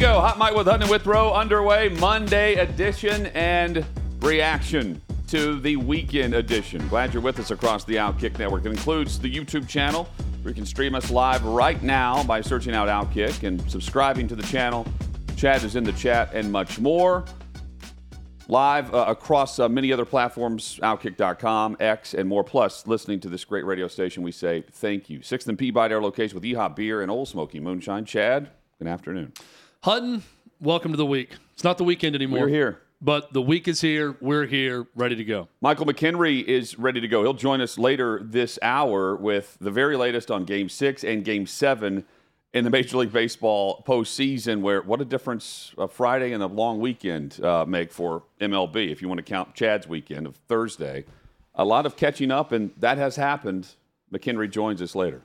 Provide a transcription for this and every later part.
Go. Hot Mic with Hutton and Withrow underway. Monday edition and reaction to the weekend edition. Glad you're with us across the Outkick Network. It includes the YouTube channel you can stream us live right now by searching out Outkick and subscribing to the channel. Chad is in the chat and much more. Live uh, across uh, many other platforms, Outkick.com, X, and more. Plus, listening to this great radio station, we say thank you. Sixth and Peabody, our location with Yeehaw Beer and Ole Smoky Moonshine. Chad, good afternoon. Hutton, welcome to the week. It's not the weekend anymore. We're here. But the week is here. We're here, ready to go. Michael McKenry is ready to go. He'll join us later this hour with the very latest on Game 6 and Game 7 in the Major League Baseball postseason, where what a difference a Friday and a long weekend uh, make for MLB, if you want to count Chad's weekend of Thursday. A lot of catching up, and that has happened. McKenry joins us later.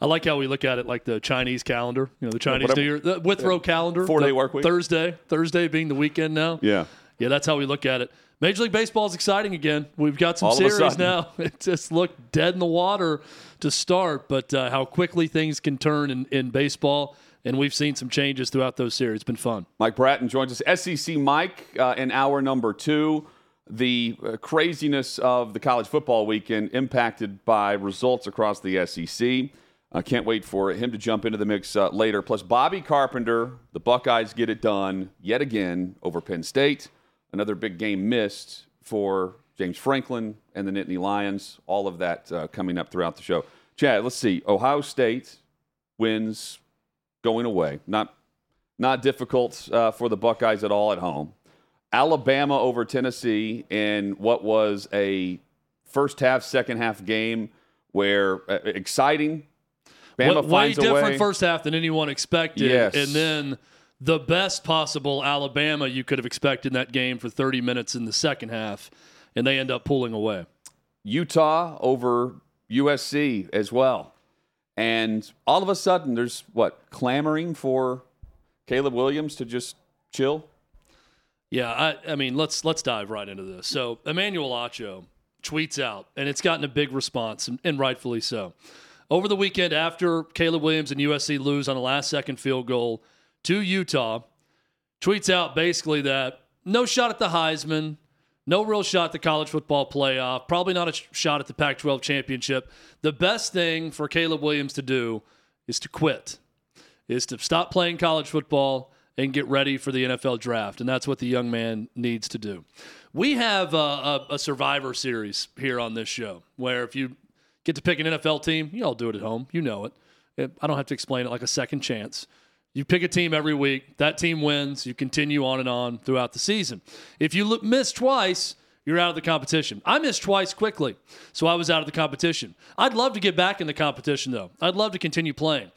I like how we look at it like the Chinese calendar, you know, the Chinese whatever- New Year, the Withrow calendar. Four-day work week. Thursday, Thursday being the weekend now. Yeah. Yeah, that's how we look at it. Major League Baseball is exciting again. We've got some All series now. It just looked dead in the water to start, but uh, how quickly things can turn in, in baseball, and we've seen some changes throughout those series. It's been fun. Mike Bratton joins us. SEC Mike uh, in hour number two. The uh, craziness of the college football weekend impacted by results across the SEC. I can't wait for him to jump into the mix uh, later. Plus, Bobby Carpenter, the Buckeyes get it done yet again over Penn State. Another big game missed for James Franklin and the Nittany Lions. All of that uh, coming up throughout the show. Chad, let's see. Ohio State wins going away. Not not difficult uh, for the Buckeyes at all at home. Alabama over Tennessee in what was a first half, second half game where uh, exciting. Bama Wa- way different way. first half than anyone expected. Yes. And then the best possible Alabama you could have expected in that game for 30 minutes in the second half, and they end up pulling away. Utah over USC as well. And all of a sudden, there's what clamoring for Caleb Williams to just chill. Yeah, I, I mean, let's let's dive right into this. So Emmanuel Acho tweets out, and it's gotten a big response, and, and rightfully so. Over the weekend, after Caleb Williams and USC lose on a last-second field goal to Utah, tweets out basically that no shot at the Heisman, no real shot at the college football playoff, probably not a shot at the Pac-12 championship. The best thing for Caleb Williams to do is to quit is to stop playing college football and get ready for the NFL draft. And that's what the young man needs to do. We have a, a, a survivor series here on this show where if you get to pick an NFL team, you all do it at home. You know it. It- I don't have to explain it like a second chance. You pick a team every week, that team wins, you continue on and on throughout the season. If you miss twice, you're out of the competition. I missed twice quickly, so I was out of the competition. I'd love to get back in the competition, though. I'd love to continue playing.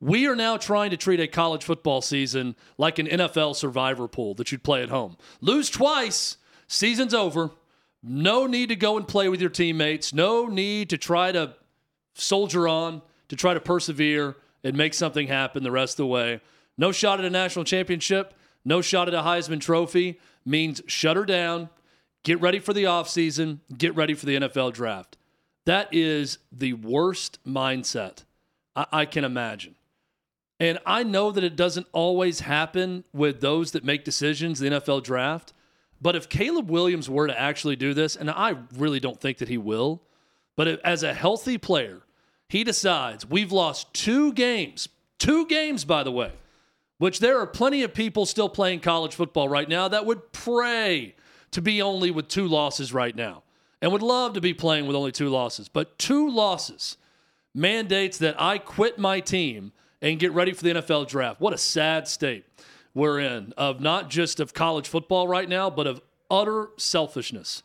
We are now trying to treat a college football season like an NFL survivor pool that you'd play at home. Lose twice, season's over. No need to go and play with your teammates. No need to try to soldier on, to try to persevere and make something happen the rest of the way. No shot at a national championship, no shot at a Heisman trophy means shut her down, get ready for the offseason, get ready for the NFL draft. That is the worst mindset I, I can imagine. And I know that it doesn't always happen with those that make decisions, the NFL draft. But if Caleb Williams were to actually do this, and I really don't think that he will, but if, as a healthy player, he decides we've lost two games, two games, by the way, which there are plenty of people still playing college football right now that would pray to be only with two losses right now and would love to be playing with only two losses. But two losses mandates that I quit my team and get ready for the NFL draft. What a sad state we're in of not just of college football right now, but of utter selfishness.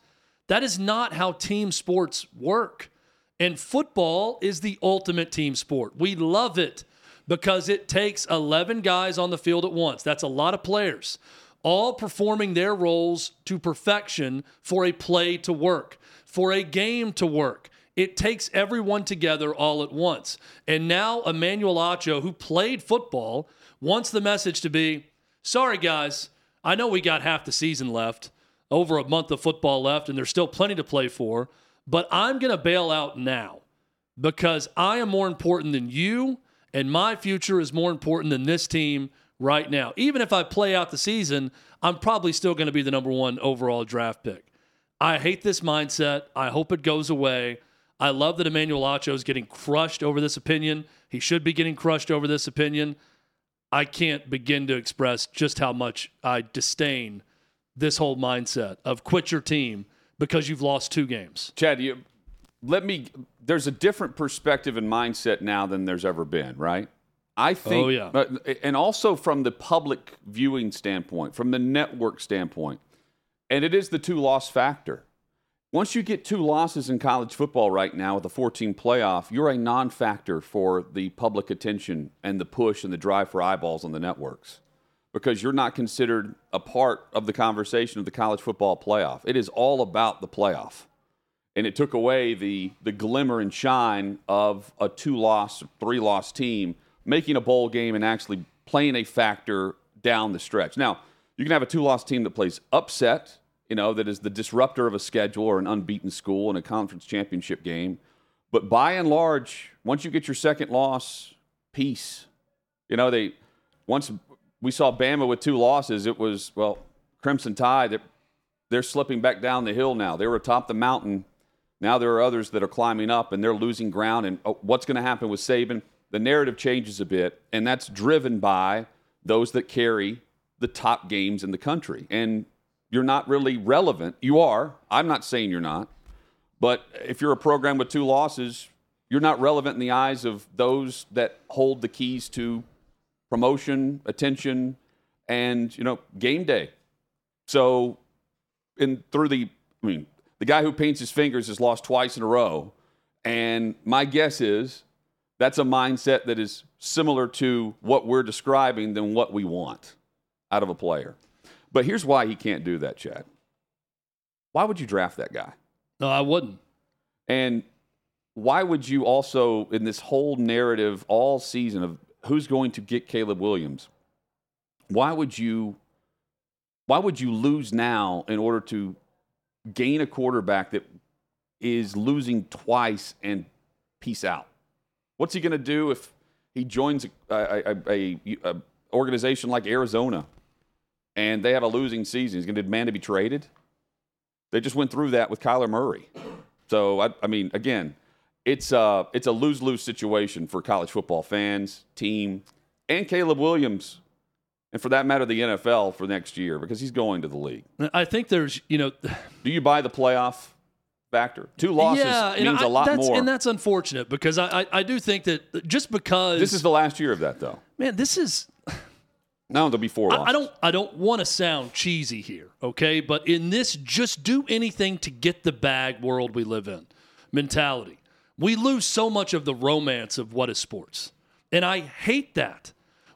That is not how team sports work. And football is the ultimate team sport. We love it because it takes 11 guys on the field at once. That's a lot of players, all performing their roles to perfection for a play to work, for a game to work. It takes everyone together all at once. And now Emmanuel Acho, who played football, wants the message to be sorry, guys, I know we got half the season left, over a month of football left, and there's still plenty to play for, but I'm going to bail out now because I am more important than you, and my future is more important than this team right now. Even if I play out the season, I'm probably still going to be the number one overall draft pick. I hate this mindset. I hope it goes away. I love that Emmanuel Acho is getting crushed over this opinion. He should be getting crushed over this opinion. I can't begin to express just how much I disdain this whole mindset of quit your team because you've lost two games. Chad, you let me. There's a different perspective and mindset now than there's ever been, right? I oh, think, Oh, yeah. and also from the public viewing standpoint, from the network standpoint, and it is the two loss factor. Once you get two losses in college football right now with a 14 playoff, you're a non factor for the public attention and the push and the drive for eyeballs on the networks because you're not considered a part of the conversation of the college football playoff. It is all about the playoff. And it took away the, the glimmer and shine of a two loss, three loss team making a bowl game and actually playing a factor down the stretch. Now, you can have a two loss team that plays upset, you know, that is the disruptor of a schedule or an unbeaten school in a conference championship game. But by and large, once you get your second loss, peace. You know, they once we saw Bama with two losses, it was well, Crimson Tide. They're, they're slipping back down the hill now. They were atop the mountain. Now there are others that are climbing up and they're losing ground. And oh, what's going to happen with Saban? The narrative changes a bit, and that's driven by those that carry the top games in the country. And you're not really relevant. You are. I'm not saying you're not. But if you're a program with two losses, you're not relevant in the eyes of those that hold the keys to promotion, attention, and you know game day. So, in through the, I mean, the guy who paints his fingers has lost twice in a row, and my guess is that's a mindset that is similar to what we're describing than what we want out of a player. But here's why he can't do that, Chad. Why would you draft that guy? No, I wouldn't. And why would you also, in this whole narrative all season of who's going to get Caleb Williams, why would you why would you lose now in order to gain a quarterback that is losing twice and peace out? What's he going to do if he joins a, a, a, a organization like Arizona and they have a losing season? He's going to demand to be traded. They just went through that with Kyler Murray. So I, I mean, again, it's a it's a lose lose situation for college football fans, team, and Caleb Williams, and for that matter, the NFL for next year because he's going to the league. I think there's, you know, Do you buy the playoff factor? Two losses yeah, means I- a lot that's, more. and that's unfortunate because I, I, I do think that just because this is the last year of that, though. man, this is Now there'll be four losses. I, I don't I don't want to sound cheesy here, okay? But in this just do anything to get the bag world we live in mentality. We lose so much of the romance of what is sports. And I hate that.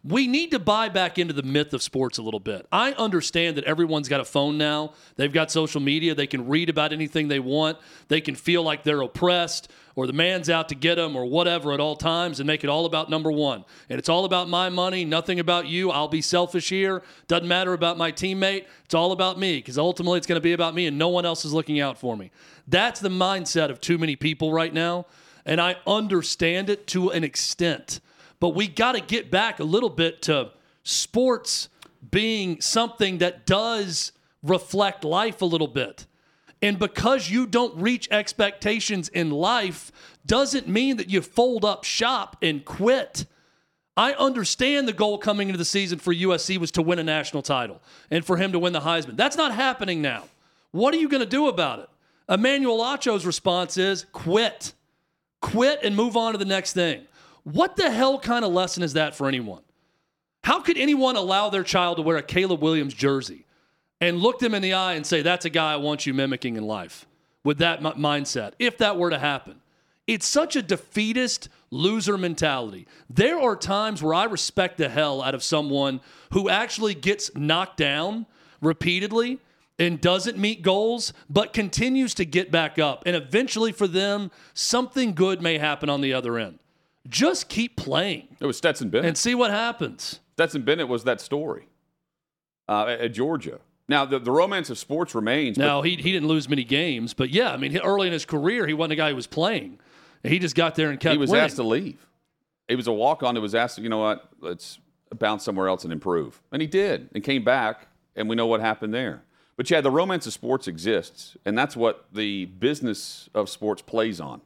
We need to buy back into the myth of sports a little bit. I understand that everyone's got a phone now. They've got social media. They can read about anything they want. They can feel like they're oppressed or the man's out to get them or whatever at all times and make it all about number one. And it's all about my money, nothing about you. I'll be selfish here. Doesn't matter about my teammate. It's all about me because ultimately it's going to be about me and no one else is looking out for me. That's the mindset of too many people right now. And I understand it to an extent. But we got to get back a little bit to sports being something that does reflect life a little bit. And because you don't reach expectations in life doesn't mean that you fold up shop and quit. I understand the goal coming into the season for USC was to win a national title and for him to win the Heisman. That's not happening now. What are you going to do about it? Emmanuel Acho's response is quit. Quit and move on to the next thing. What the hell kind of lesson is that for anyone? How could anyone allow their child to wear a Caleb Williams jersey and look them in the eye and say, that's a guy I want you mimicking in life with that m- mindset, if that were to happen? It's such a defeatist loser mentality. There are times where I respect the hell out of someone who actually gets knocked down repeatedly and doesn't meet goals, but continues to get back up. And eventually, for them, something good may happen on the other end. Just keep playing It was Stetson Bennett. and see what happens. Stetson Bennett was that story uh, at, at Georgia. Now, the, the romance of sports remains. Now, he, he didn't lose many games, but yeah, I mean, early in his career, he wasn't a guy who was playing. He just got there and kept he was winning. asked to leave. He was a walk on that was asked, you know what, let's bounce somewhere else and improve. And he did and came back, and we know what happened there. But yeah, the romance of sports exists, and that's what the business of sports plays on.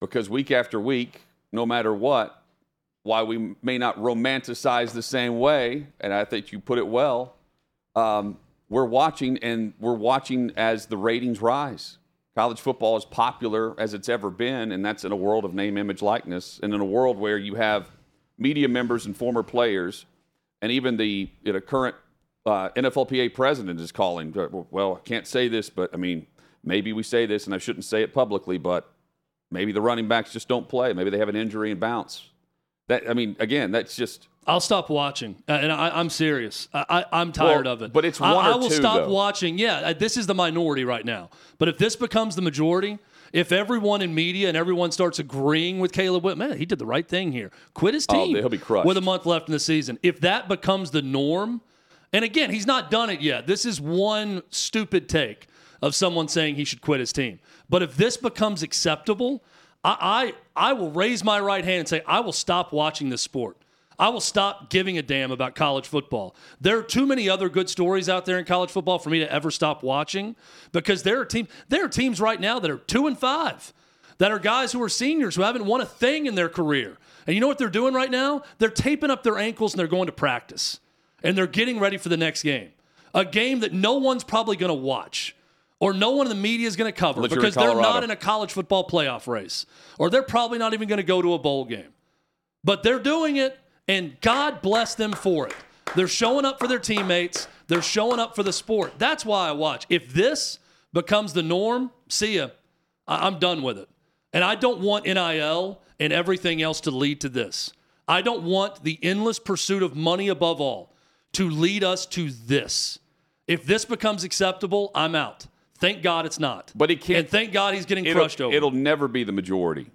Because week after week, no matter what, why we may not romanticize the same way, and I think you put it well, um, we're watching and we're watching as the ratings rise. College football is popular as it's ever been, and that's in a world of name, image, likeness, and in a world where you have media members and former players, and even the you know, current uh, NFLPA president is calling. Well, I can't say this, but I mean, maybe we say this, and I shouldn't say it publicly, but maybe the running backs just don't play. Maybe they have an injury and bounce. That I mean, again, that's just I'll stop watching, Uh, and I, I'm serious. I, I, I'm tired Well, of it. but it's I, one I or will two, stop though. watching. Yeah, uh, this is the minority right now. But if this becomes the majority, if everyone in media and everyone starts agreeing with Caleb Whitman, man, he did the right thing here. Quit his Oh, team. he'll be crushed. with a month left in the season. If that becomes the norm, and again, he's not done it yet. This is one stupid take of someone saying he should quit his team. But if this becomes acceptable, I, I, I will raise my right hand and say, I will stop watching this sport. I will stop giving a damn about college football. There are too many other good stories out there in college football for me to ever stop watching because there are teams there are teams right now that are 2 and 5 that are guys who are seniors who haven't won a thing in their career. And you know what they're doing right now? They're taping up their ankles and they're going to practice. And they're getting ready for the next game. A game that no one's probably going to watch or no one in the media is going to cover because they're not in a college football playoff race or they're probably not even going to go to a bowl game. But they're doing it and God bless them for it. They're showing up for their teammates, they're showing up for the sport. That's why I watch. If this becomes the norm, see ya. I- I'm done with it. And I don't want NIL and everything else to lead to this. I don't want the endless pursuit of money above all to lead us to this. If this becomes acceptable, I'm out. Thank God it's not. But he can't- And thank God he's getting crushed over. it'll never be the majority.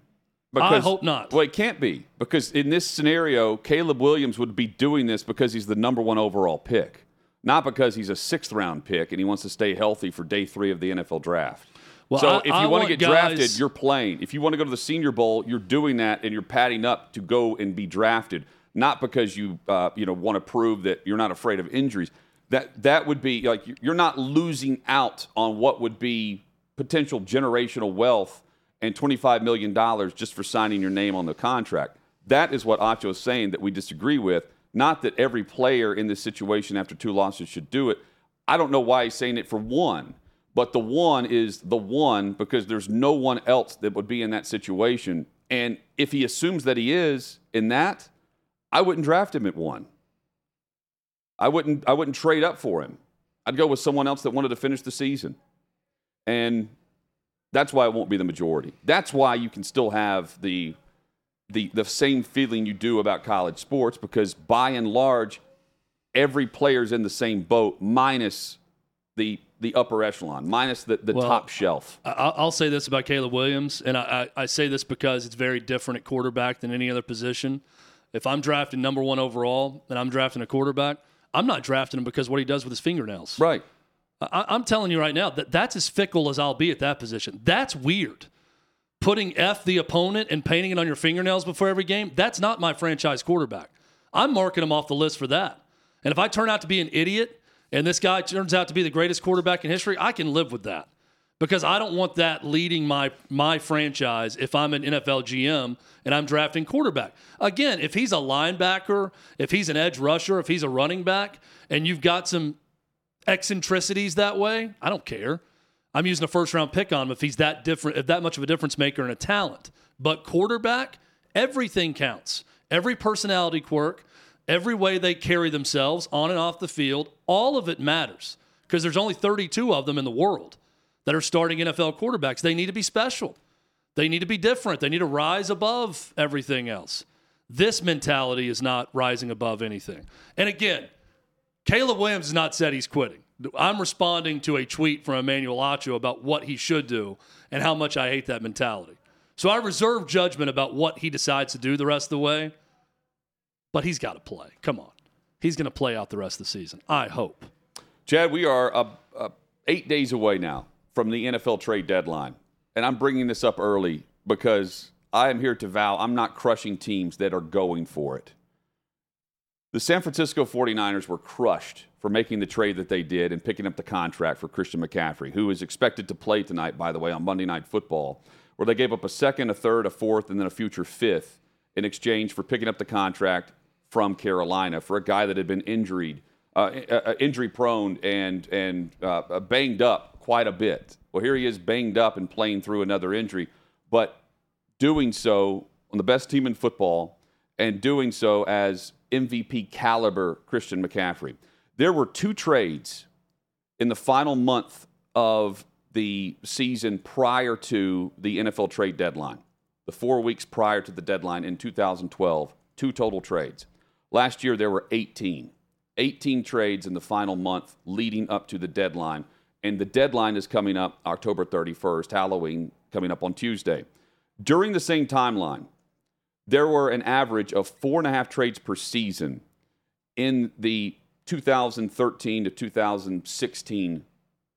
I hope not. Well, it can't be because in this scenario, Caleb Williams would be doing this because he's the number one overall pick, not because he's a sixth round pick and he wants to stay healthy for day three of the NFL draft. Well, so I- if you want want to get drafted, you're playing. If you want to go to the Senior Bowl, you're doing that and you're padding up to go and be drafted, not because you uh, you know want to prove that you're not afraid of injuries. That that would be like you're not losing out on what would be potential generational wealth and $25 million just for signing your name on the contract. That is what Acho is saying that we disagree with. Not that every player in this situation after two losses should do it. I don't know why he's saying it for one, but the one is the one because there's no one else that would be in that situation. And if he assumes that he is in that, I wouldn't draft him at one. I wouldn't I wouldn't trade up for him. I'd go with someone else that wanted to finish the season. And that's why it won't be the majority. That's why you can still have the the the same feeling you do about college sports because by and large every player's in the same boat minus the the upper echelon, minus the, the Well, top shelf. I- I'll say this about Caleb Williams, and I, I I say this because it's very different at quarterback than any other position. If I'm drafting number one overall and I'm drafting a quarterback, I'm not drafting him because what he does with his fingernails. Right. I, I'm telling you right now that that's as fickle as I'll be at that position. That's weird. Putting F the opponent and painting it on your fingernails before every game, that's not my franchise quarterback. I'm marking him off the list for that. And if I turn out to be an idiot and this guy turns out to be the greatest quarterback in history, I can live with that. Because I don't want that leading my my franchise if I'm an NFL GM and I'm drafting quarterback. Again, if he's a linebacker, if he's an edge rusher, if he's a running back, and you've got some eccentricities that way, I don't care. I'm using a first round pick on him if he's that different, if that much of a difference maker and a talent. But quarterback, everything counts. Every personality quirk, every way they carry themselves on and off the field, all of it matters because there's only 32 of them in the world that are starting NFL quarterbacks. They need to be special. They need to be different. They need to rise above everything else. This mentality is not rising above anything. And again, Caleb Williams has not said he's quitting. I'm responding to a tweet from Emmanuel Acho about what he should do and how much I hate that mentality. So I reserve judgment about what he decides to do the rest of the way, but he's got to play. Come on. He's going to play out the rest of the season. I hope. Chad, we are uh, uh, eight days away now from the NFL trade deadline. And I'm bringing this up early because I am here to vow I'm not crushing teams that are going for it. The San Francisco 49ers were crushed for making the trade that they did and picking up the contract for Christian McCaffrey, who is expected to play tonight, by the way, on Monday Night Football, where they gave up a second, a third, a fourth, and then a future fifth in exchange for picking up the contract from Carolina for a guy that had been injured, uh, uh, injury prone and and uh, banged up quite a bit. Well, here he is banged up and playing through another injury, but doing so on the best team in football and doing so as MVP caliber Christian McCaffrey. There were two trades in the final month of the season prior to the NFL trade deadline, the four weeks prior to the deadline in 2012, two total trades. Last year, there were 18. 18 trades in the final month leading up to the deadline. And the deadline is coming up October 31st, Halloween coming up on Tuesday. During the same timeline, there were an average of four and a half trades per season in the 2013 to 2016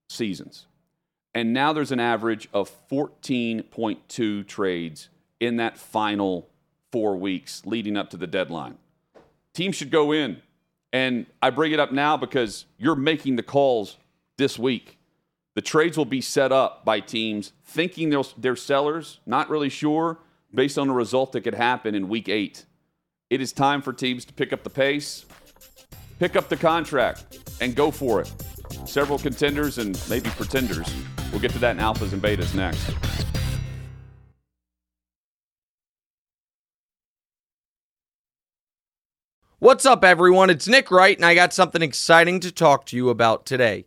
seasons. And now there's an average of 14.2 trades in that final four weeks leading up to the deadline. Teams should go in. And I bring it up now because you're making the calls this week. The trades will be set up by teams thinking they're, they're sellers, not really sure, based on a result that could happen in week eight. It is time for teams to pick up the pace, pick up the contract, and go for it. Several contenders and maybe pretenders. We'll get to that in alphas and betas next. What's up, everyone? It's Nick Wright, and I got something exciting to talk to you about today.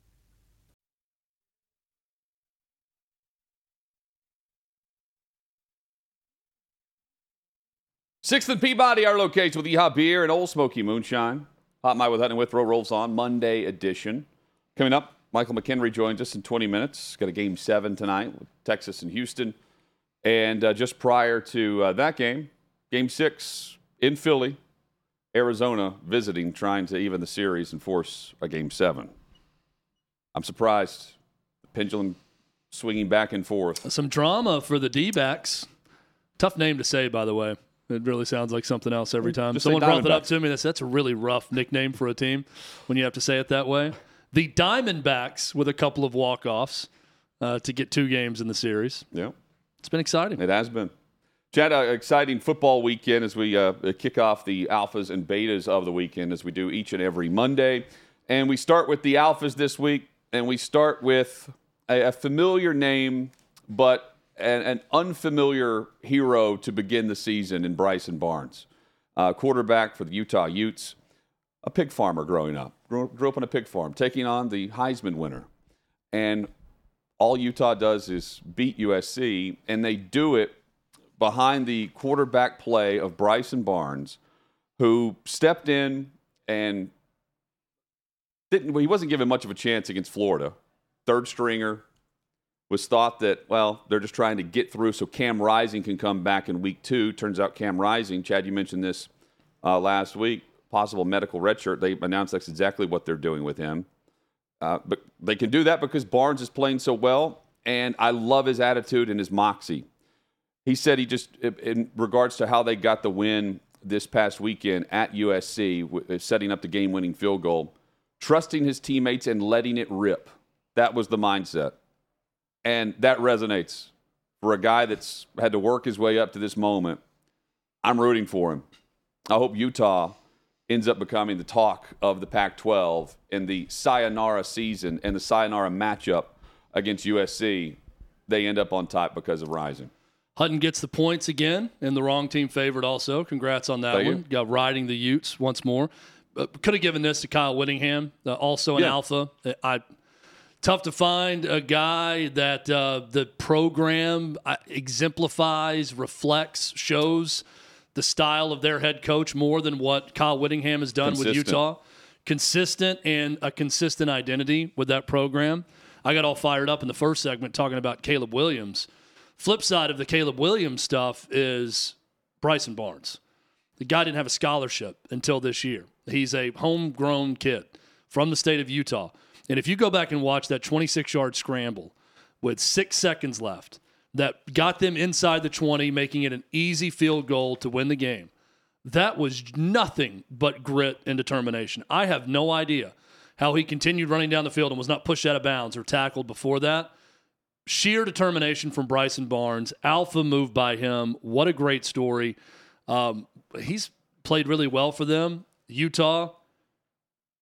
Sixth and Peabody, our location with Yeehaw Beer and Ole Smoky Moonshine. Hot Mic with Hutton Withrow rolls on Monday edition. Coming up, Michael McKenry joins us in 20 minutes. Got a game seven tonight with Texas and Houston. And uh, just prior to uh, that game, game six in Philly, Arizona visiting, trying to even the series and force a game seven. I'm surprised. The pendulum swinging back and forth. Some drama for the D backs. Tough name to say, by the way. It really sounds like something else every time. Just Someone brought it up to me. That's, that's a really rough nickname for a team when you have to say it that way. The Diamondbacks with a couple of walk offs uh, to get two games in the series. Yeah. It's been exciting. It has been. Chad, uh, exciting football weekend as we uh, kick off the alphas and betas of the weekend, as we do each and every Monday. And we start with the alphas this week, and we start with a, a familiar name, but an, an unfamiliar hero to begin the season in Bryson Barnes, uh, quarterback for the Utah Utes, a pig farmer growing up, grew, grew up on a pig farm, taking on the Heisman winner. And all Utah does is beat USC, and they do it behind the quarterback play of Bryson Barnes, who stepped in and didn't. Well, he wasn't given much of a chance against Florida. Third stringer was thought that well, they're just trying to get through so Cam Rising can come back in week two. Turns out Cam Rising, Chad, you mentioned this uh, last week, possible medical redshirt. They announced that's exactly what they're doing with him. Uh, but they can do that because Barnes is playing so well, and I love his attitude and his moxie. He said he just, in regards to how they got the win this past weekend at USC, setting up the game-winning field goal, trusting his teammates and letting it rip. That was the mindset, and that resonates for a guy that's had to work his way up to this moment. I'm rooting for him. I hope Utah ends up becoming the talk of the Pac 12 in the sayonara season and the sayonara matchup against USC. They end up on top because of Rising. Hutton gets the points again, and the wrong team favored also. Congrats on that Thank one. you. Got riding the Utes once more. Uh, could have given this to Kyle Whittingham, uh, also an Yeah. alpha. Uh, I tough to find a guy that uh, the program uh, exemplifies, reflects, shows the style of their head coach more than what Kyle Whittingham has done with Utah. Consistent and a consistent identity with that program. I got all fired up in the first segment talking about Caleb Williams. Flip side of the Caleb Williams stuff is Bryson Barnes. The guy didn't have a scholarship until this year. He's a homegrown kid from the state of Utah. And if you go back and watch that 26 yard scramble with six seconds left that got them inside the 20, making it an easy field goal to win the game, that was nothing but grit and determination. I have no idea how he continued running down the field and was not pushed out of bounds or tackled before that. Sheer determination from Bryson Barnes, alpha move by him. What a great story. Um, he's played really well for them. Utah,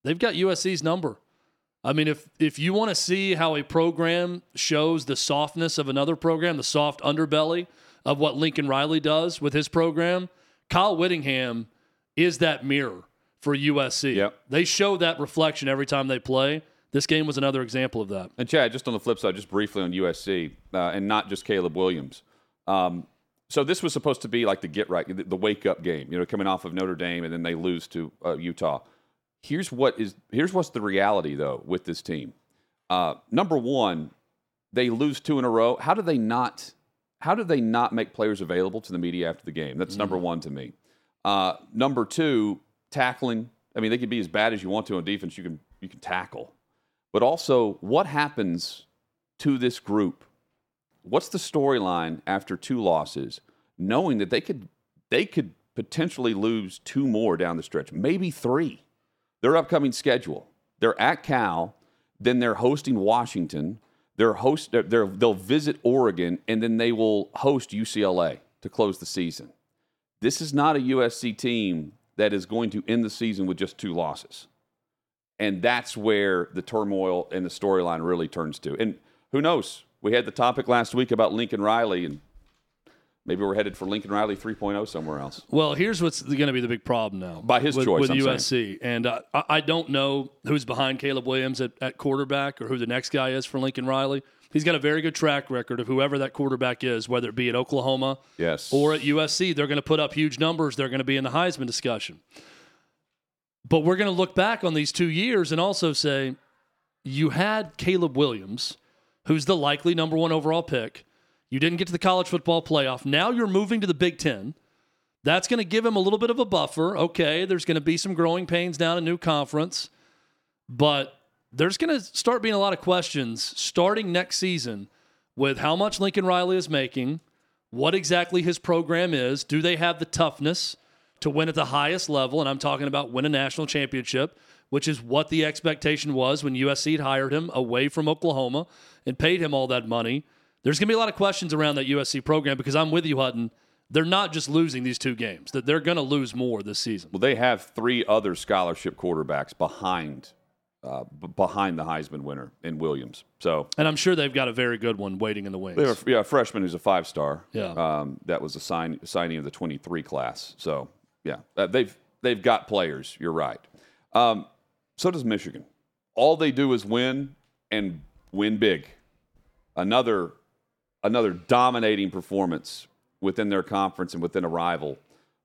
they've got USC's number. I mean, if if you want to see how a program shows the softness of another program, the soft underbelly of what Lincoln Riley does with his program, Kyle Whittingham is that mirror for USC. Yep. They show that reflection every time they play. This game was another example of that. And Chad, just on the flip side, just briefly on USC, uh, and not just Caleb Williams. Um, so this was supposed to be like the get right, the, the wake up game. You know, coming off of Notre Dame and then they lose to uh, Utah. Here's what is here's what's the reality though with this team. Uh, number one, they lose two in a row. How do they not? How do they not make players available to the media after the game? That's number one to me. Uh, number two, tackling. I mean, they could be as bad as you want to on defense. You can you can tackle, but also what happens to this group? What's the storyline after two losses, knowing that they could they could potentially lose two more down the stretch, maybe three. Their upcoming schedule: they're at Cal, then they're hosting Washington. They're host. They're, they'll visit Oregon, and then they will host UCLA to close the season. This is not a USC team that is going to end the season with just two losses. And that's where the turmoil and the storyline really turns to. And who knows? We had the topic last week about Lincoln Riley, and maybe we're headed for Lincoln Riley 3.0 somewhere else. Well, here's what's going to be the big problem now By his with, choice, with I'm USC, and uh, I I don't know who's behind Caleb Williams at, at quarterback or who the next guy is for Lincoln Riley. He's got a very good track record of whoever that quarterback is, whether it be at Oklahoma Yes. or at USC. They're going to put up huge numbers. They're going to be in the Heisman discussion. But we're going to look back on these two years and also say, you had Caleb Williams, who's the likely number one overall pick. You didn't get to the college football playoff. Now you're moving to the Big Ten. That's going to give him a little bit of a buffer. Okay, there's going to be some growing pains down a new conference, but there's going to start being a lot of questions starting next season with how much Lincoln Riley is making, what exactly his program is. Do they have the toughness to win at the highest level? And I'm talking about win a national championship, which is what the expectation was when USC hired him away from Oklahoma and paid him all that money. There's going to be a lot of questions around that USC program because I'm with you, Hutton. They're not just losing these two games; that they're going to lose more this season. Well, they have three other scholarship quarterbacks behind uh, b- behind the Heisman winner in Williams. So And I'm sure they've got a very good one waiting in the wings. they have a, yeah, a freshman who's a five star. Yeah. Um, that was a sign, signing of the 23 class. So, yeah, uh, they've, they've got players. You're right. Um, so does Michigan. All they do is win and win big. another another dominating performance within their conference and within a rival,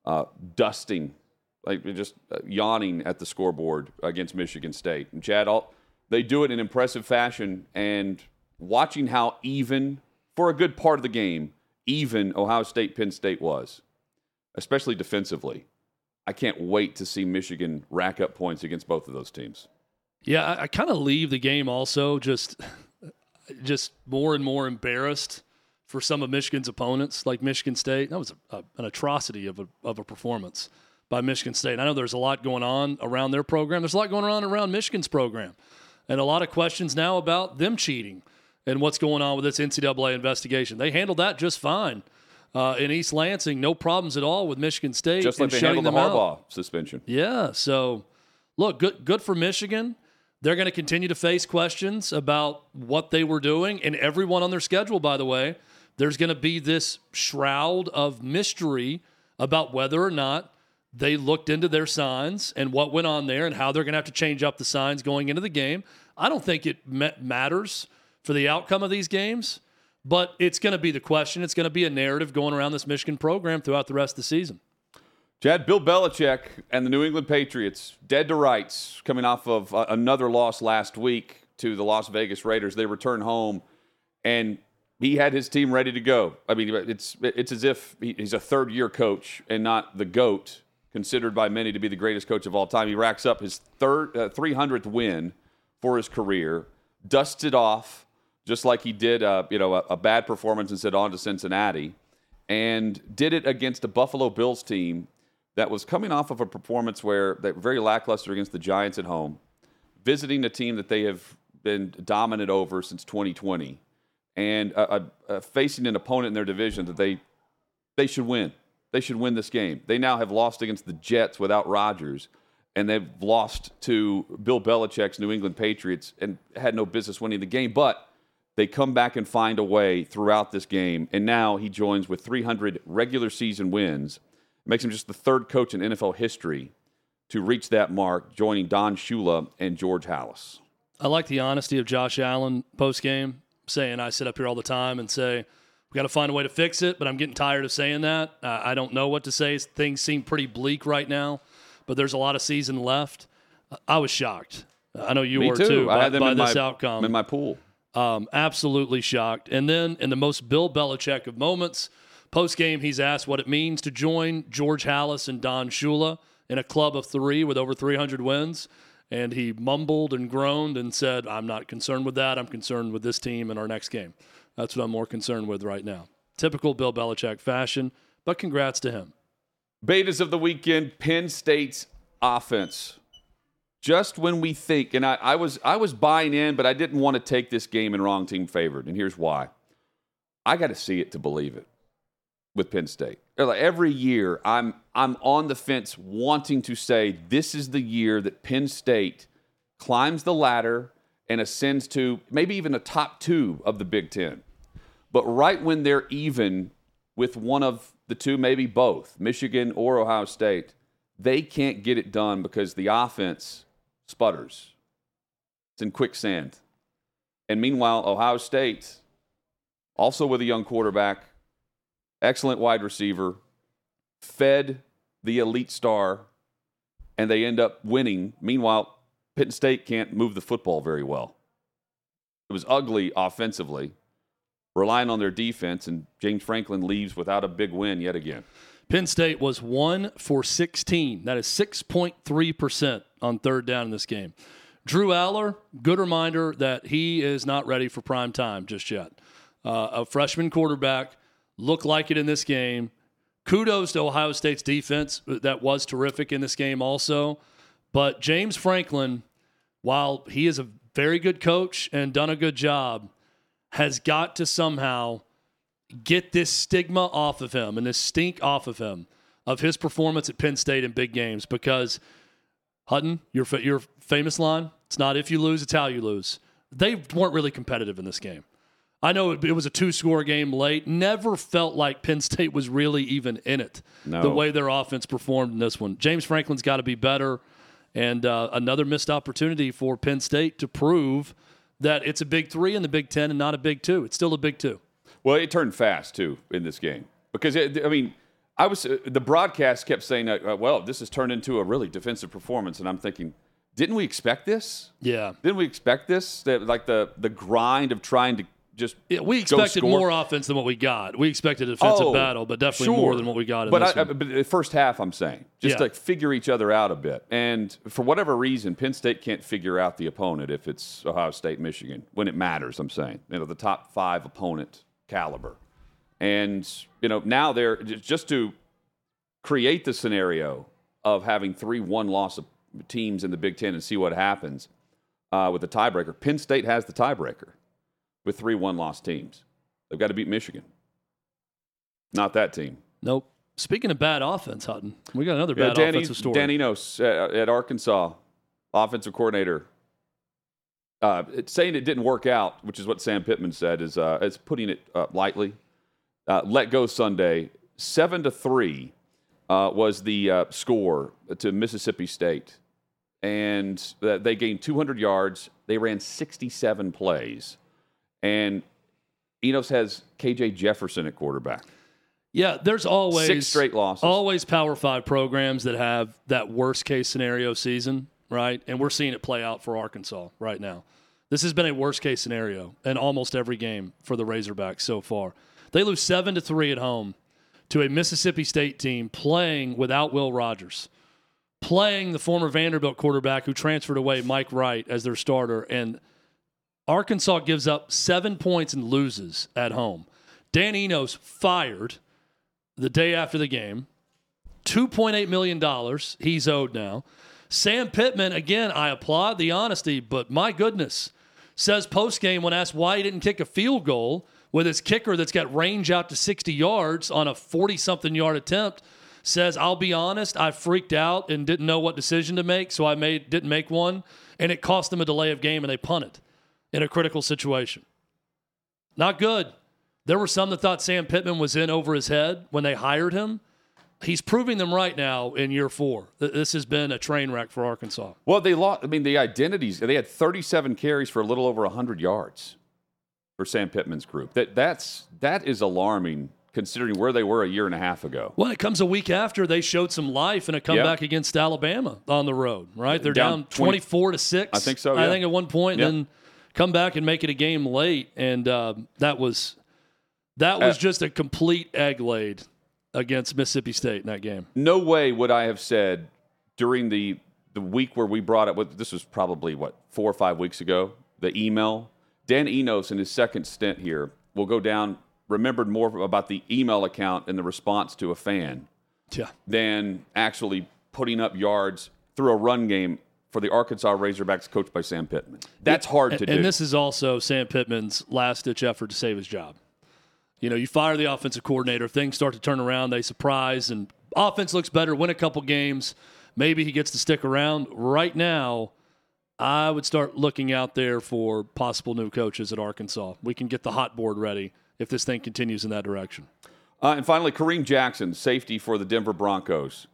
uh, dusting, like just uh, yawning at the scoreboard against Michigan State. And Chad, all, they do it in impressive fashion, and watching how even for a good part of the game, even Ohio State Penn State was, especially defensively. I can't wait to see Michigan rack up points against both of those teams. Yeah, I, I kind of leave the game also just just more and more embarrassed for some of Michigan's opponents, like Michigan State. That was a, a, an atrocity of a, of a performance by Michigan State. I know there's a lot going on around their program. There's a lot going on around Michigan's program, and a lot of questions now about them cheating and what's going on with this NCAA investigation. They handled that just fine. Uh, in East Lansing, no problems at all with Michigan State. Just like they handled the Harbaugh out. suspension. Yeah. So, look, good good for Michigan. They're going to continue to face questions about what they were doing, and everyone on their schedule, by the way, there's going to be this shroud of mystery about whether or not they looked into their signs and what went on there and how they're going to have to change up the signs going into the game. I don't think it matters for the outcome of these games, but it's going to be the question. It's going to be a narrative going around this Michigan program throughout the rest of the season. Chad, Bill Belichick and the New England Patriots dead to rights coming off of another loss last week to the Las Vegas Raiders. They return home and he had his team ready to go. I mean, it's it's as if he's a third year coach and not the goat, considered by many to be the greatest coach of all time. He racks up his third uh, 300th win for his career, dusted off just like he did, uh, you know, a, a bad performance and said on to Cincinnati, and did it against a Buffalo Bills team that was coming off of a performance where they were very lackluster against the Giants at home, visiting a team that they have been dominant over since 2020 and uh, uh, facing an opponent in their division that they they should win. They should win this game. They now have lost against the Jets without Rodgers, and they've lost to Bill Belichick's New England Patriots and had no business winning the game. But they come back and find a way throughout this game, and now he joins with 300 regular season wins. Makes him just the third coach in NFL history to reach that mark, joining Don Shula and George Halas. I like the honesty of Josh Allen post game saying I sit up here all the time and say we got to find a way to fix it, but I'm getting tired of saying that. Uh, I don't know what to say. Things seem pretty bleak right now, but there's a lot of season left. I was shocked. I know you Me were too. too I by, had them by in this my, outcome. in my pool. Um, absolutely shocked. And then in the most Bill Belichick of moments, post game, he's asked what it means to join George Halas and Don Shula in a club of three with over 300 wins. And he mumbled and groaned and said, I'm not concerned with that. I'm concerned with this team and our next game. That's what I'm more concerned with right now. Typical Bill Belichick fashion, but congrats to him. Betas of the weekend Penn State's offense. Just when we think, and I, I was I was buying in, but I didn't want to take this game in wrong team favored, and here's why. I got to see it to believe it with Penn State. Every year, I'm I'm on the fence, wanting to say this is the year that Penn State climbs the ladder and ascends to maybe even a top two of the Big Ten. But right when they're even with one of the two, maybe both, Michigan or Ohio State, they can't get it done because the offense sputters. It's in quicksand. And meanwhile, Ohio State, also with a young quarterback, excellent wide receiver, fed the elite star, and they end up winning. Meanwhile, Penn State can't move the football very well. It was ugly offensively, relying on their defense, and James Franklin leaves without a big win yet again. Penn State was one for 16. That is 6.3% on third down in this game. Drew Allar, good reminder that he is not ready for prime time just yet. Uh, a freshman quarterback looked like it in this game. Kudos to Ohio State's defense. Uh, that was terrific in this game, also. But James Franklin, while he is a very good coach and done a good job, has got to somehow get this stigma off of him and this stink off of him of his performance at Penn State in big games because Hutton, your your famous line, it's not if you lose, it's how you lose. They weren't really competitive in this game. I know it, it was a two score game late. Never felt like Penn State was really even in it. No. The way their offense performed in this one. James Franklin's got to be better. And uh, another missed opportunity for Penn State to prove that it's a big three in the Big Ten and not a big two. It's still a big two. Well, it turned fast too in this game because it, I mean, I was uh, the broadcast kept saying, uh, "Well, this has turned into a really defensive performance," and I'm thinking, didn't we expect this? Yeah. Didn't we expect this? That like the the grind of trying to just Yeah, we expected more offense than what we got. We expected a defensive Oh, battle, but definitely more than what we got in but this I, one. but the first half, I'm saying, just Yeah. to figure each other out a bit. And for whatever reason, Penn State can't figure out the opponent if it's Ohio State, Michigan when it matters. I'm saying, you know, the top five opponent caliber. And you know, now they're just to create the scenario of having three one-loss teams in the Big Ten and see what happens uh, with the tiebreaker. Penn State has the tiebreaker with three one-loss teams. They've got to beat Michigan. Not that team. nope. Speaking of bad offense, Hutton, we got another Yeah, bad Danny, offensive story. Dan Enos uh, at Arkansas, offensive coordinator, uh, it's saying it didn't work out, which is what Sam Pittman said, is uh, is putting it uh, lightly. Uh, let go Sunday, seven to three uh, was the uh, score to Mississippi State, and uh, they gained 200 yards. They ran 67 plays, and Enos has KJ Jefferson at quarterback. Yeah, there's always Six straight losses. Always Power Five programs that have that worst case scenario season, right? And we're seeing it play out for Arkansas right now. This has been a worst case scenario in almost every game for the Razorbacks so far. They lose seven to three at home to a Mississippi State team playing without Will Rogers, playing the former Vanderbilt quarterback who transferred away, Mike Wright, as their starter, and Arkansas gives up seven points and loses at home. Dan Enos fired the day after the game. $2.8 million he's owed now. Sam Pittman, again, I applaud the honesty, but my goodness, says post game when asked why he didn't kick a field goal with his kicker that's got range out to 60 yards on a 40 something yard attempt, says, I'll be honest, I freaked out and didn't know what decision to make, so I made didn't make one, and it cost them a delay of game and they punted in a critical situation. Not good. There were some that thought Sam Pittman was in over his head when they hired him. He's proving them right now in year four. This has been a train wreck for Arkansas. Well, they lost. I mean, the identities. They had 37 carries for a little over 100 yards for Sam Pittman's group. That that's that is alarming considering where they were a year and a half ago. Well, it comes a week after they showed some life in a comeback against Alabama on the road, right? They're Down down, 20 24 to 6. I think so, I think at one point, Yeah. and then come back and make it a game late. And uh, that was that was Uh, just a complete egg laid against Mississippi State in that game. No way would I have said during the the week where we brought up. What this was probably what four or five weeks ago. The email. Dan Enos in his second stint here will go down. Remembered more about the email account and the response to a fan Yeah. than actually putting up yards through a run game for the Arkansas Razorbacks coached by Sam Pittman. That's hard to and, do. And this is also Sam Pittman's last ditch effort to save his job. You know, you fire the offensive coordinator, things start to turn around, they surprise, and offense looks better, win a couple games. Maybe he gets to stick around. Right now, I would start looking out there for possible new coaches at Arkansas. We can get the hot board ready if this thing continues in that direction. Uh, and finally, Kareem Jackson, safety for the Denver Broncos.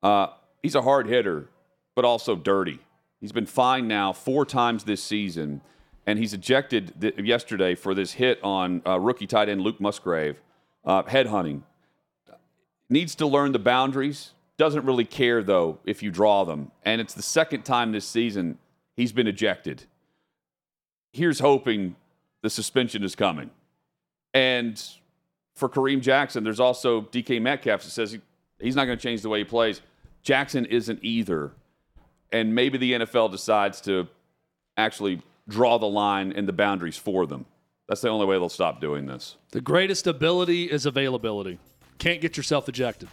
Uh, he's a hard hitter, but also dirty. He's been fined now four times this season, and he's ejected th- yesterday for this hit on uh, rookie tight end Luke Musgrave, uh, headhunting. Needs to learn the boundaries. Doesn't really care, though, if you draw them. And it's the second time this season he's been ejected. Here's hoping the suspension is coming. And for Kareem Jackson, there's also DK Metcalf that says he, he's not going to change the way he plays. Jackson isn't either. And maybe the NFL decides to actually draw the line and the boundaries for them. That's the only way they'll stop doing this. The greatest ability is availability. Can't get yourself ejected.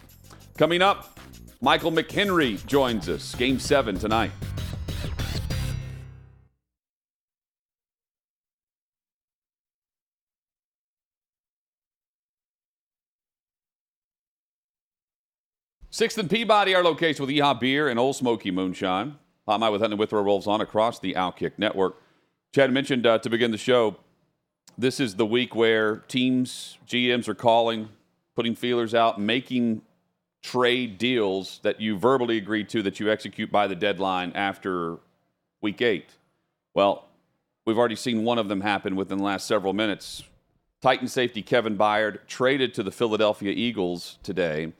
Coming up, Michael McKenry joins us. Game seven tonight. Sixth and Peabody, our location with Yeehaw Beer and Ole Smoky Moonshine. Hot Mic with Hunting Withrow rolls on across the Outkick Network. Chad mentioned uh, to begin the show, this is the week where teams, GMs are calling, putting feelers out, making trade deals that you verbally agreed to that you execute by the deadline after week eight. Well, we've already seen one of them happen within the last several minutes. Titan safety Kevin Byard traded to the Philadelphia Eagles today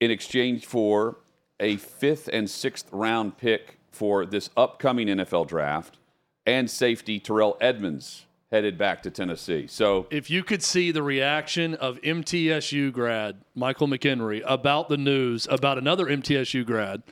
in exchange for a fifth and sixth round pick for this upcoming NFL draft and safety Terrell Edmunds headed back to Tennessee. So if you could see the reaction of MTSU grad Michael McKenry about the news about another MTSU grad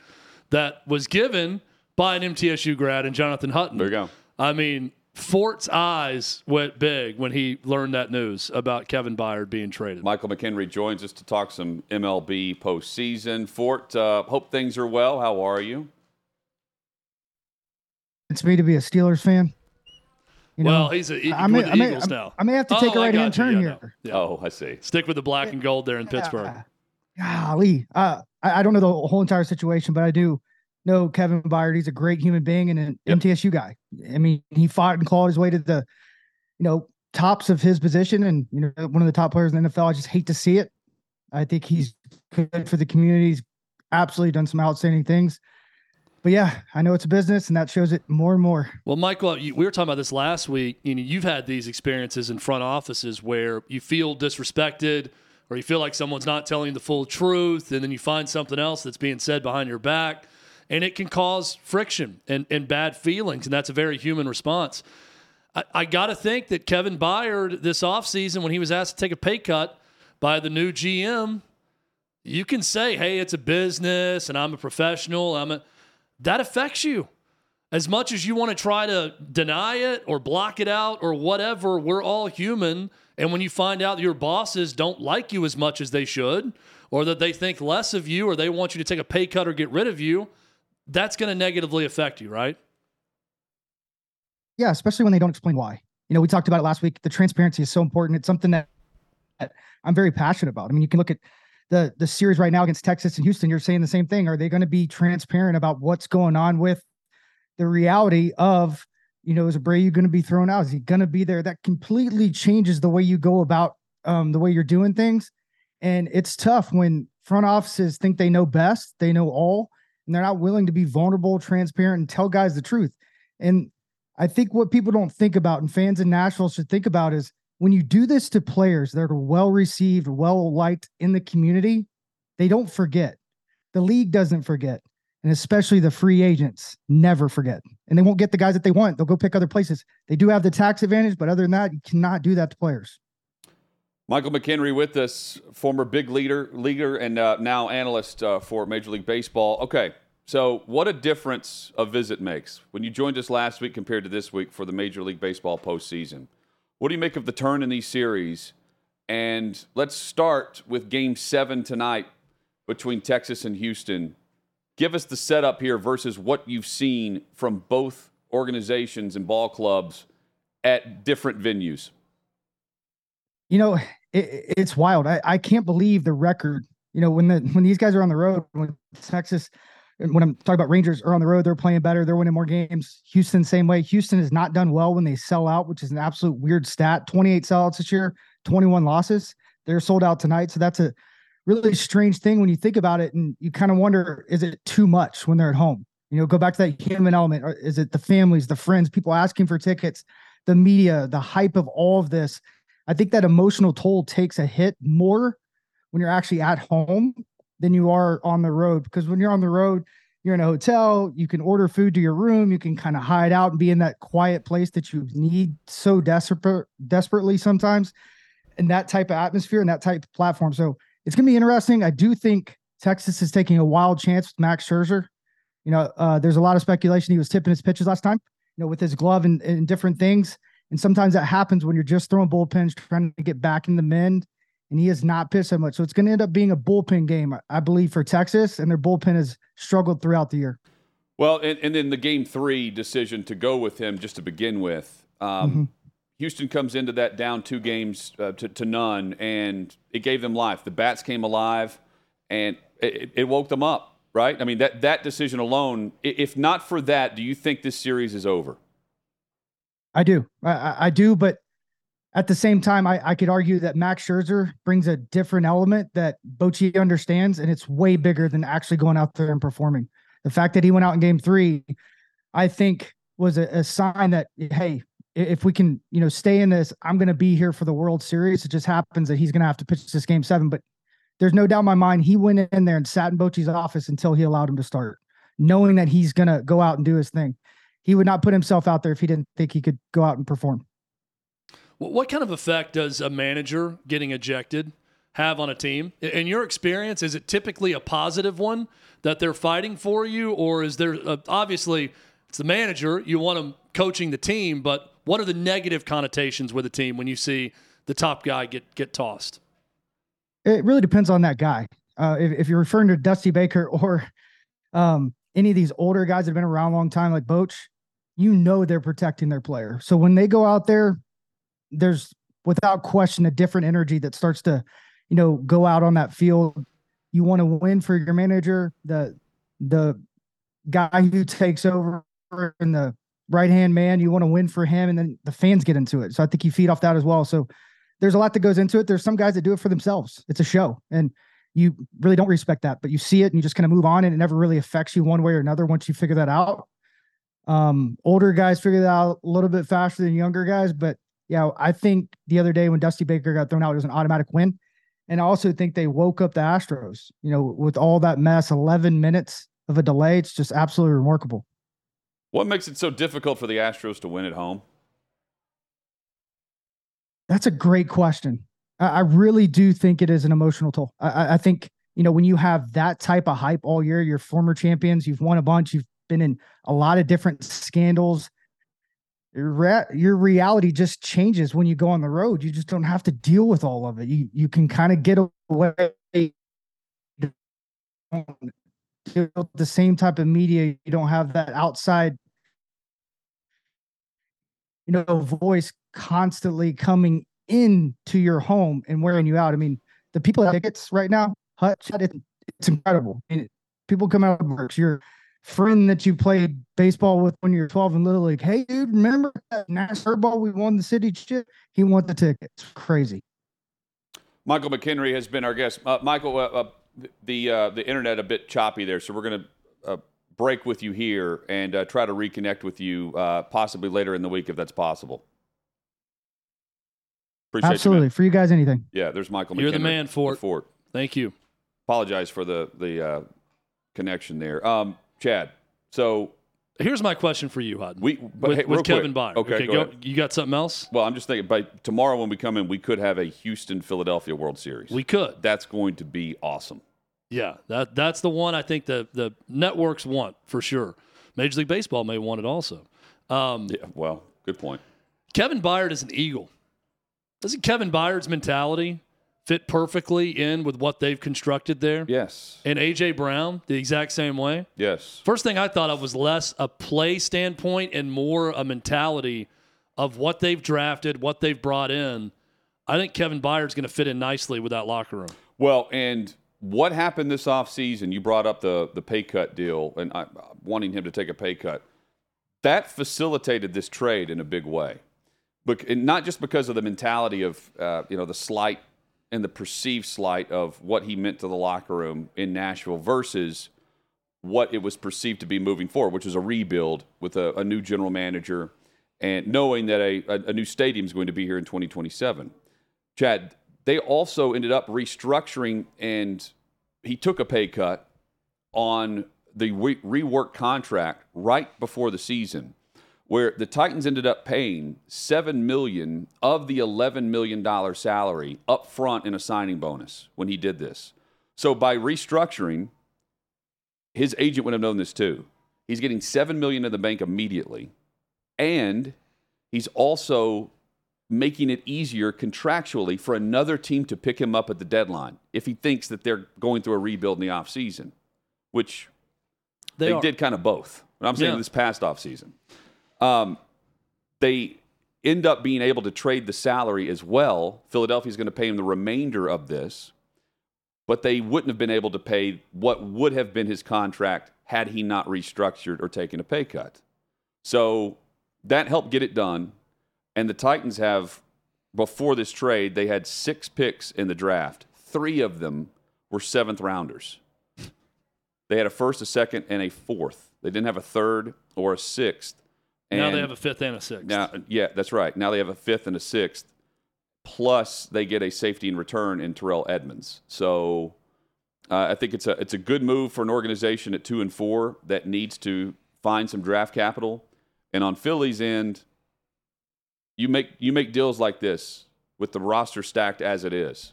that was given by an MTSU grad and Jonathan Hutton. There you go. I mean, Fort's eyes went big when he learned that news about Kevin Byard being traded. Michael McKenry joins us to talk some MLB postseason. Fort, uh, hope things are well. How are you? It's me to be a Steelers fan. You know, well, he's a, he, I may, with the I may, Eagles now. I may have to take oh, a right hand turn yeah, here. Yeah. Oh, I see. Stick with the black and gold there in Pittsburgh. Golly, uh, I, I, don't know the whole entire situation, but I do know Kevin Byard. He's a great human being and an yep. MTSU guy. I mean, he fought and clawed his way to the, you know, tops of his position and you know one of the top players in the NFL. I just hate to see it. I think he's good for the community. He's absolutely done some outstanding things. But yeah, I know it's a business, and that shows it more and more. Well, Michael, we were talking about this last week. You know, you've had these experiences in front offices where you feel disrespected, or you feel like someone's not telling you the full truth, and then you find something else that's being said behind your back and it can cause friction and, and bad feelings, and that's a very human response. I, I got to think that Kevin Byard this offseason, when he was asked to take a pay cut by the new GM, you can say, hey, it's a business and I'm a professional. I'm a, that affects you. As much as you want to try to deny it or block it out or whatever, we're all human. And when you find out your bosses don't like you as much as they should, or that they think less of you, or they want you to take a pay cut or get rid of you, that's going to negatively affect you, right? Yeah, especially when they don't explain why. You know, we talked about it last week. The transparency is so important. It's something that I'm very passionate about. I mean, you can look at the the series right now against Texas and Houston. You're saying the same thing. Are they going to be transparent about what's going on with the reality of, you know, is Abreu going to be thrown out? Is he going to be there? That completely changes the way you go about um, the way you're doing things. And it's tough when front offices think they know best, they know all, and they're not willing to be vulnerable, transparent, and tell guys the truth. And I think what people don't think about and fans in Nashville should think about is when you do this to players that are well received, well liked in the community, they don't forget. The league doesn't forget. And especially the free agents never forget. And they won't get the guys that they want. They'll go pick other places. They do have the tax advantage, but other than that, you cannot do that to players. Michael McKenry with us, former big leader, leader, and uh, now analyst uh, for Major League Baseball. Okay, so what a difference a visit makes when you joined us last week compared to this week for the Major League Baseball postseason. What do you make of the turn in these series? And let's start with Game Seven tonight between Texas and Houston. Give us the setup here versus what you've seen from both organizations and ball clubs at different venues you know, it, it's wild. I, I can't believe the record. You know, when the when these guys are on the road, when Texas, when I'm talking about Rangers are on the road, they're playing better, they're winning more games. Houston, same way. Houston has not done well when they sell out, which is an absolute weird stat. 28 sellouts this year, 21 losses. They're sold out tonight. So that's a really strange thing when you think about it. And you kind of wonder, is it too much when they're at home? You know, go back to that human element. Or is it the families, the friends, people asking for tickets, the media, the hype of all of this? I think that emotional toll takes a hit more when you're actually at home than you are on the road. Because when you're on the road, you're in a hotel, you can order food to your room, you can kind of hide out and be in that quiet place that you need so desperate desperately sometimes. And that type of atmosphere and that type of platform. So it's gonna be interesting. I do think Texas is taking a wild chance with Max Scherzer. You know, uh, there's a lot of speculation he was tipping his pitches last time, you know, with his glove and, and different things. And sometimes that happens when you're just throwing bullpens, trying to get back in the mend. And he has not pitched so much. So it's going to end up being a bullpen game, I believe, for Texas. And their bullpen has struggled throughout the year. Well, and, and then the game three decision to go with him just to begin with. Um, mm-hmm. Houston comes into that down two games uh, to, to, none, and it gave them life. The bats came alive, and it, it, woke them up, right? I mean, that, that decision alone, if not for that, do you think this series is over? I do. I, I do, but at the same time, I, I could argue that Max Scherzer brings a different element that Bochy understands, and it's way bigger than actually going out there and performing. The fact that he went out in game three, I think, was a, a sign that, hey, if we can, you know, stay in this, I'm going to be here for the World Series. It just happens that he's going to have to pitch this game seven. But there's no doubt in my mind he went in there and sat in Bochy's office until he allowed him to start, knowing that he's going to go out and do his thing. He would not put himself out there if he didn't think he could go out and perform. What kind of effect does a manager getting ejected have on a team? In your experience, is it typically a positive one that they're fighting for you, or is there uh, obviously it's the manager you want them coaching the team, but what are the negative connotations with a team when you see the top guy get get tossed? It really depends on that guy. Uh, if, if, you're referring to Dusty Baker or um, any of these older guys that have been around a long time, like Boch, you know they're protecting their player. So when they go out there, there's without question a different energy that starts to, you know, go out on that field. You want to win for your manager, the the guy who takes over in the right hand man. You want to win for him, and then the fans get into it. So I think you feed off that as well. So there's a lot that goes into it. There's some guys that do it for themselves. It's a show, and you really don't respect that, but you see it and you just kind of move on, and it never really affects you one way or another once you figure that out. Um, older guys figure that out a little bit faster than younger guys, but yeah, I think the other day when Dusty Baker got thrown out, it was an automatic win. And I also think they woke up the Astros, you know, with all that mess, 11 minutes of a delay. It's just absolutely remarkable. What makes it so difficult for the Astros to win at home? That's a great question. I, I really do think it is an emotional toll. I, I think, you know, when you have that type of hype all year, you're former champions, you've won a bunch, you've been in a lot of different scandals. Your, re- your reality just changes when you go on the road. You just don't have to deal with all of it. You you can kind of get away the same type of media. You don't have that outside, you know, voice constantly coming into your home and wearing you out. I mean, the people that tickets right now, Hutch, it's incredible. I mean, people come out of work. Your friend that you played baseball with when you were 12 in Little League. Hey, dude, remember that NASCAR ball we won the city chip? He won the tickets. Crazy. Michael McKenry has been our guest. Uh, Michael, uh, uh, the uh, the internet a bit choppy there, so we're going to uh, break with you here and uh, try to reconnect with you possibly later in the week if that's possible. Appreciate Absolutely. You, For you guys, anything. Yeah, there's Michael You're McKenry the man, Fort. Fort. Thank you. Apologize for the, the connection there. Um, Chad, so Here's my question for you, Hud. We with, hey, with Kevin Byard. Okay, okay go, go you got something else? Well, I'm just thinking by tomorrow when we come in, we could have a Houston Philadelphia World Series. We could. That's going to be awesome. Yeah, that that's the one I think the the networks want for sure. Major League Baseball may want it also. Um, yeah, well, good point. Kevin Byard is an Eagle. Doesn't Kevin Byard's mentality fit perfectly in with what they've constructed there? Yes. And AJ Brown, the exact same way? Yes. First thing I thought of was less a play standpoint and more a mentality of what they've drafted, what they've brought in. I think Kevin Byard's going to fit in nicely with that locker room. Well, and what happened this offseason, you brought up the, the pay cut deal and I, wanting him to take a pay cut. That facilitated this trade in a big way. But not just because of the mentality of, uh, you know, the slight and the perceived slight of what he meant to the locker room in Nashville versus what it was perceived to be moving forward, which was a rebuild with a, a new general manager and knowing that a, a, new stadium is going to be here in 2027. Chad, they also ended up restructuring and he took a pay cut on the re- rework contract right before the season where the Titans ended up paying seven million of the eleven million dollar salary up front in a signing bonus when he did this. So by restructuring, his agent would have known this too. He's getting seven million in the bank immediately, and he's also making it easier contractually for another team to pick him up at the deadline if he thinks that they're going through a rebuild in the offseason, which they, they did kind of both. I'm saying yeah. this past offseason. Um, they end up being able to trade the salary as well. Philadelphia's going to pay him the remainder of this, but they wouldn't have been able to pay what would have been his contract had he not restructured or taken a pay cut. So that helped get it done. And the Titans have, before this trade, they had six picks in the draft. Three of them were seventh rounders. They had a first, a second, and a fourth. They didn't have a third or a sixth now they have a fifth and a sixth. Now, yeah, that's right. Now they have a fifth and a sixth. Plus, they get a safety in return in Terrell Edmunds. So, uh, I think it's a it's a good move for an organization at two and four that needs to find some draft capital. And on Philly's end, you make you make deals like this with the roster stacked as it is.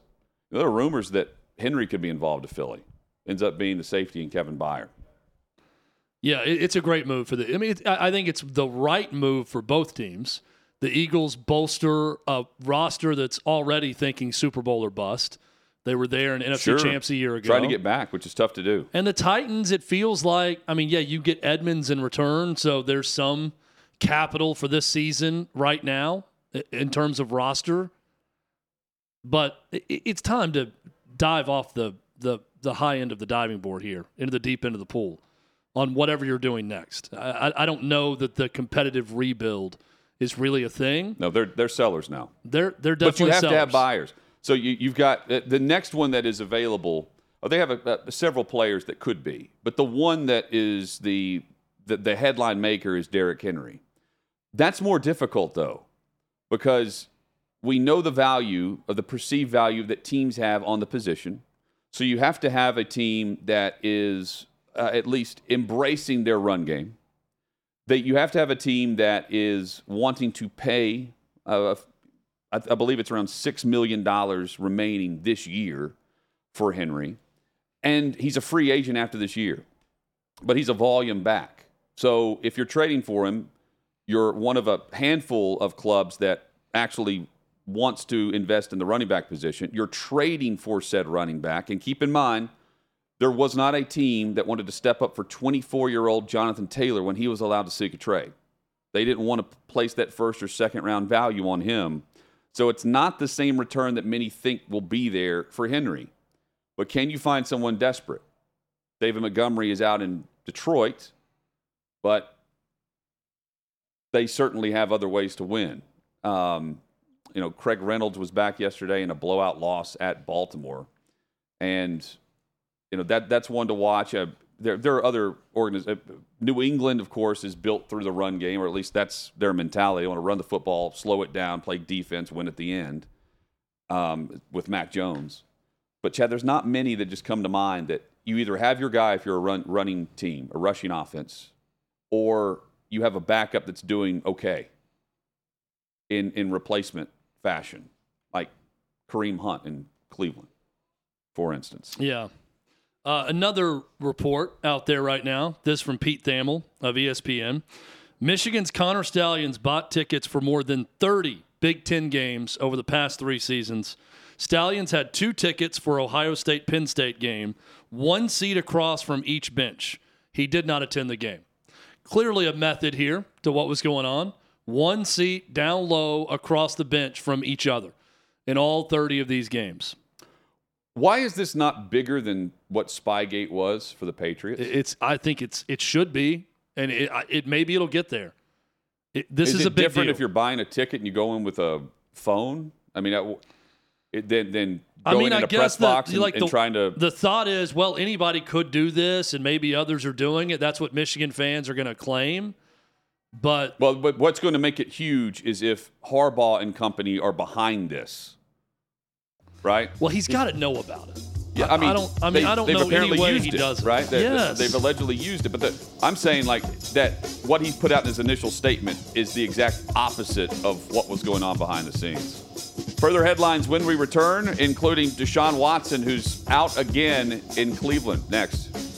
There are rumors that Henry could be involved to Philly. Ends up being the safety in Kevin Byard. Yeah, it, it's a great move for the. I mean, I think it's the right move for both teams. The Eagles bolster a roster that's already thinking Super Bowl or bust. They were there in NFC Sure. champs a year ago. Trying to get back, which is tough to do. And the Titans, it feels like, I mean, yeah, you get Edmunds in return, so there's some capital for this season right now in terms of roster. But it's time to dive off the, the, the high end of the diving board here into the deep end of the pool on whatever you're doing next. I, I- don't know that the competitive rebuild is really a thing. No, they're they're sellers now. They're they're But you definitely have to have buyers. So you, you've got uh, the next one that is available. Oh, they have a, uh, several players that could be, but the one that is the, the the headline maker is Derrick Henry. That's more difficult though, because we know the value of the perceived value that teams have on the position. So you have to have a team that is uh, at least embracing their run game. That you have to have a team that is wanting to pay uh, I, I believe it's around six million dollars remaining this year for Henry, and he's a free agent after this year, but he's a volume back. So if you're trading for him, you're one of a handful of clubs that actually wants to invest in the running back position. You're trading for said running back, and keep in mind. There was not a team that wanted to step up for 24 year old Jonathan Taylor when he was allowed to seek a trade. They didn't want to place that first or second round value on him. So it's not the same return that many think will be there for Henry. But can you find someone desperate? David Montgomery is out in Detroit, but they certainly have other ways to win. Um, you know, Craig Reynolds was back yesterday in a blowout loss at Baltimore, and you know that that's one to watch. Uh, there, there are other organizations. New England, of course, is built through the run game, or at least that's their mentality. They want to run the football, slow it down, play defense, win at the end. Um, with Mac Jones, but Chad, there's not many that just come to mind that you either have your guy if you're a run, running team, a rushing offense, or you have a backup that's doing okay in in replacement fashion, like Kareem Hunt in Cleveland, for instance. Yeah. Uh, another report out there right now. This from Pete Thamel of ESPN. Michigan's Connor Stalions bought tickets for more than 30 Big Ten games over the past three seasons. Stalions had two tickets for Ohio State Penn State game, one seat across from each bench. He did not attend the game. Clearly, a method here to what was going on. One seat down low across the bench from each other in all 30 of these games. Why is this not bigger than what Spygate was for the Patriots? It's. I think it's. It should be, and it. It maybe it'll get there. It, this is, it a big different deal. if you're buying a ticket and you go in with a phone? I mean, I- it, then then I going mean, in I a press the, box and, like and trying to. The thought is, well, anybody could do this, and maybe others are doing it. That's what Michigan fans are going to claim. But well, but what's going to make it huge is if Harbaugh and company are behind this, right? well, he's got to know about it. Yeah, I mean, I don't. I mean, they, I don't know any way he does it. right? They, yes. They've allegedly used it, but the, I'm saying like that. What he's put out in his initial statement is the exact opposite of what was going on behind the scenes. Further headlines when we return, including Deshaun Watson, who's out again in Cleveland. Next.